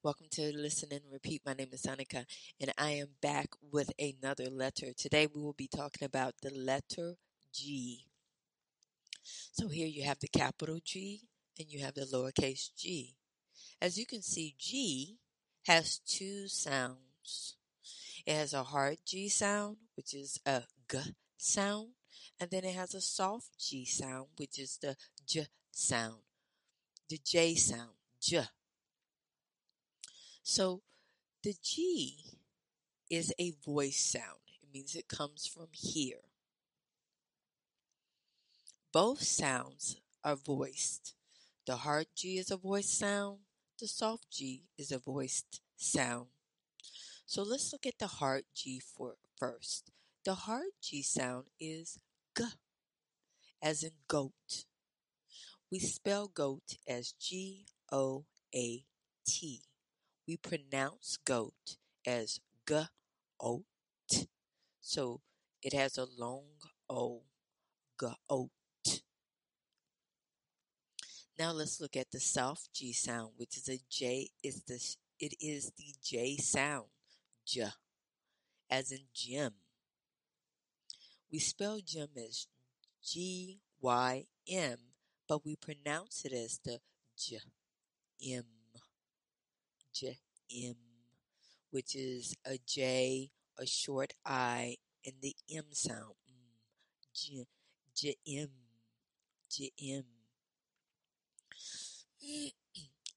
Welcome to Listen and Repeat. My name is Sonica, and I am back with another letter. Today we will be talking about the letter G. So here you have the capital G and you have the lowercase g. As you can see, G has two sounds. It has a hard G sound, which is a G sound, and then it has a soft G sound, which is the J sound, the J sound, J. So the G is a voice sound. It means it comes from here. Both sounds are voiced. The hard G is a voiced sound. The soft G is a voiced sound. So let's look at the hard G for first. The hard G sound is G, as in goat. We spell goat as G O A T. We pronounce goat as G O T. So it has a long O, goat. Now let's look at the soft G sound, which is a J. Is the it is the J sound, J, as in gym. We spell gym as G Y M, but we pronounce it as the J M, J M, which is a J, a short I, and the M sound. Mm. J J M, J M.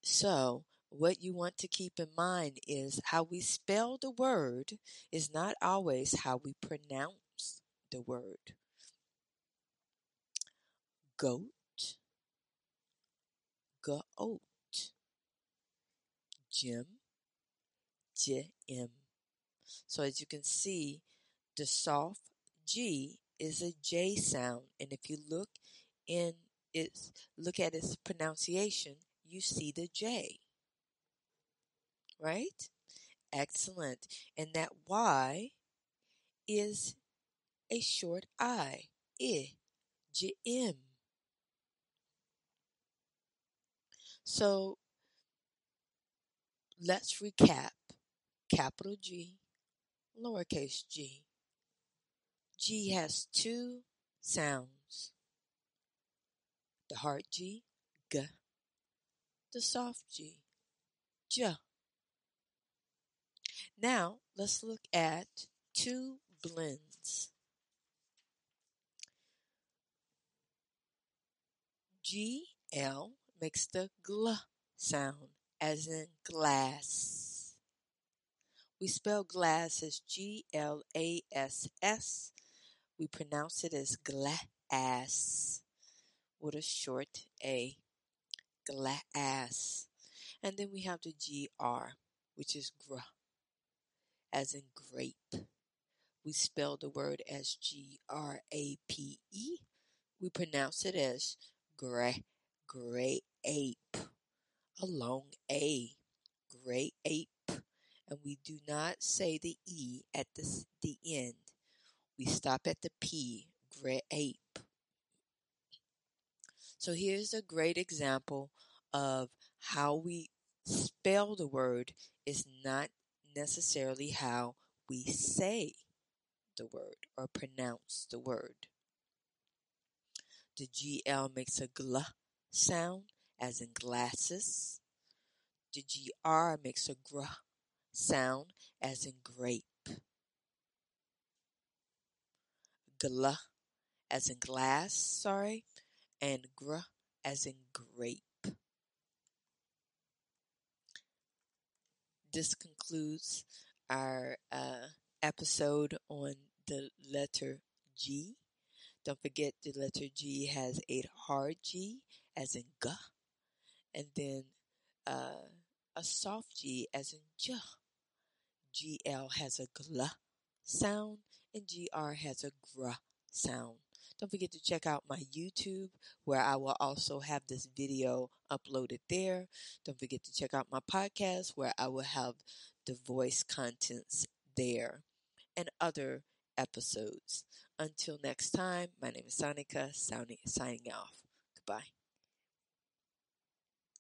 So, what you want to keep in mind is how we spell the word is not always how we pronounce the word. Goat, goat, Jim. So as you can see, the soft G is a J sound, and if you look in its look at its pronunciation, you see the J. Right? Excellent. And that Y is a short I. I. J M. So let's recap. Capital G, lowercase g. G has two sounds. The hard G, G. The soft G, J. Now let's look at two blends. GL makes the gl sound, as in glass. We spell glass as G L A S S. We pronounce it as glass with a short A. Glass. And then we have the GR, which is gr, as in grape. We spell the word as G R A P E. We pronounce it as gray, gray ape, a long A, gray ape. And we do not say the E at the, the end. We stop at the P, gray ape. So here's a great example of how we spell the word is not necessarily how we say the word or pronounce the word. The GL makes a gl sound, as in glasses. The GR makes a gr sound, as in grape. Gl, as in glass, sorry, and gr, as in grape. This concludes our uh, episode on the letter G. Don't forget the letter G has a hard G as in G, and then uh, a soft G as in J. GL has a GL sound, and GR has a GR sound. Don't forget to check out my YouTube where I will also have this video uploaded there. Don't forget to check out my podcast where I will have the voice contents there and other episodes. Until next time, my name is Sonica, signing off. Goodbye.